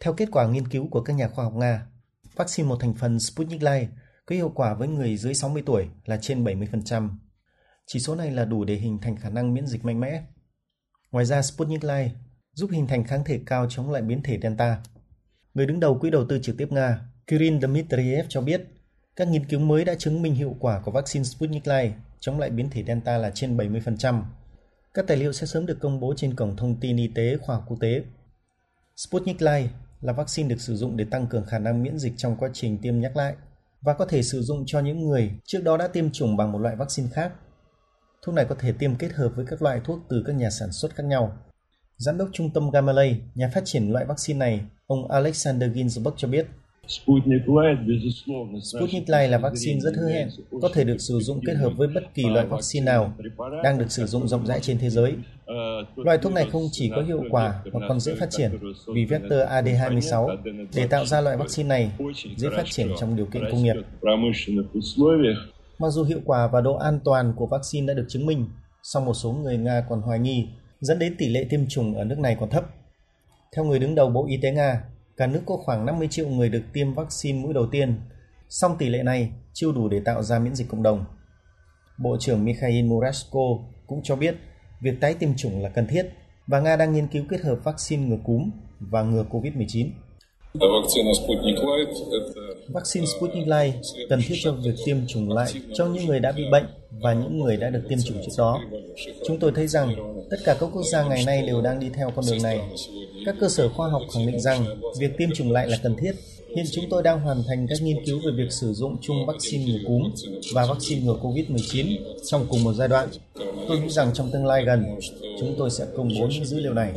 Theo kết quả nghiên cứu của các nhà khoa học Nga, vaccine một thành phần Sputnik Light có hiệu quả với người dưới 60 tuổi là trên 70%. Chỉ số này là đủ để hình thành khả năng miễn dịch mạnh mẽ. Ngoài ra, Sputnik Light giúp hình thành kháng thể cao chống lại biến thể Delta. Người đứng đầu quỹ đầu tư trực tiếp Nga, Kirin Dmitriev cho biết, các nghiên cứu mới đã chứng minh hiệu quả của vaccine Sputnik Light chống lại biến thể Delta là trên 70%. Các tài liệu sẽ sớm được công bố trên cổng thông tin y tế khoa học quốc tế. Sputnik Light là vaccine được sử dụng để tăng cường khả năng miễn dịch trong quá trình tiêm nhắc lại và có thể sử dụng cho những người trước đó đã tiêm chủng bằng một loại vaccine khác. Thuốc này có thể tiêm kết hợp với các loại thuốc từ các nhà sản xuất khác nhau. Giám đốc trung tâm Gamaleya, nhà phát triển loại vaccine này, ông Alexander Ginsburg cho biết, Sputnik Light là vaccine rất hứa hẹn, có thể được sử dụng kết hợp với bất kỳ loại vaccine nào đang được sử dụng rộng rãi trên thế giới. Loại thuốc này không chỉ có hiệu quả mà còn dễ phát triển vì vector AD26 để tạo ra loại vaccine này dễ phát triển trong điều kiện công nghiệp. Mặc dù hiệu quả và độ an toàn của vaccine đã được chứng minh, song một số người Nga còn hoài nghi dẫn đến tỷ lệ tiêm chủng ở nước này còn thấp. Theo người đứng đầu Bộ Y tế Nga, cả nước có khoảng 50 triệu người được tiêm vaccine mũi đầu tiên, song tỷ lệ này chưa đủ để tạo ra miễn dịch cộng đồng. Bộ trưởng Mikhail Murashko cũng cho biết việc tái tiêm chủng là cần thiết và Nga đang nghiên cứu kết hợp vaccine ngừa cúm và ngừa COVID-19. Vaccine Sputnik Light cần thiết cho việc tiêm chủng lại cho những người đã bị bệnh và những người đã được tiêm chủng trước đó. Chúng tôi thấy rằng tất cả các quốc gia ngày nay đều đang đi theo con đường này. Các cơ sở khoa học khẳng định rằng việc tiêm chủng lại là cần thiết. Hiện chúng tôi đang hoàn thành các nghiên cứu về việc sử dụng chung vaccine ngừa cúm và vaccine ngừa COVID-19 trong cùng một giai đoạn. Tôi nghĩ rằng trong tương lai gần, chúng tôi sẽ công bố những dữ liệu này.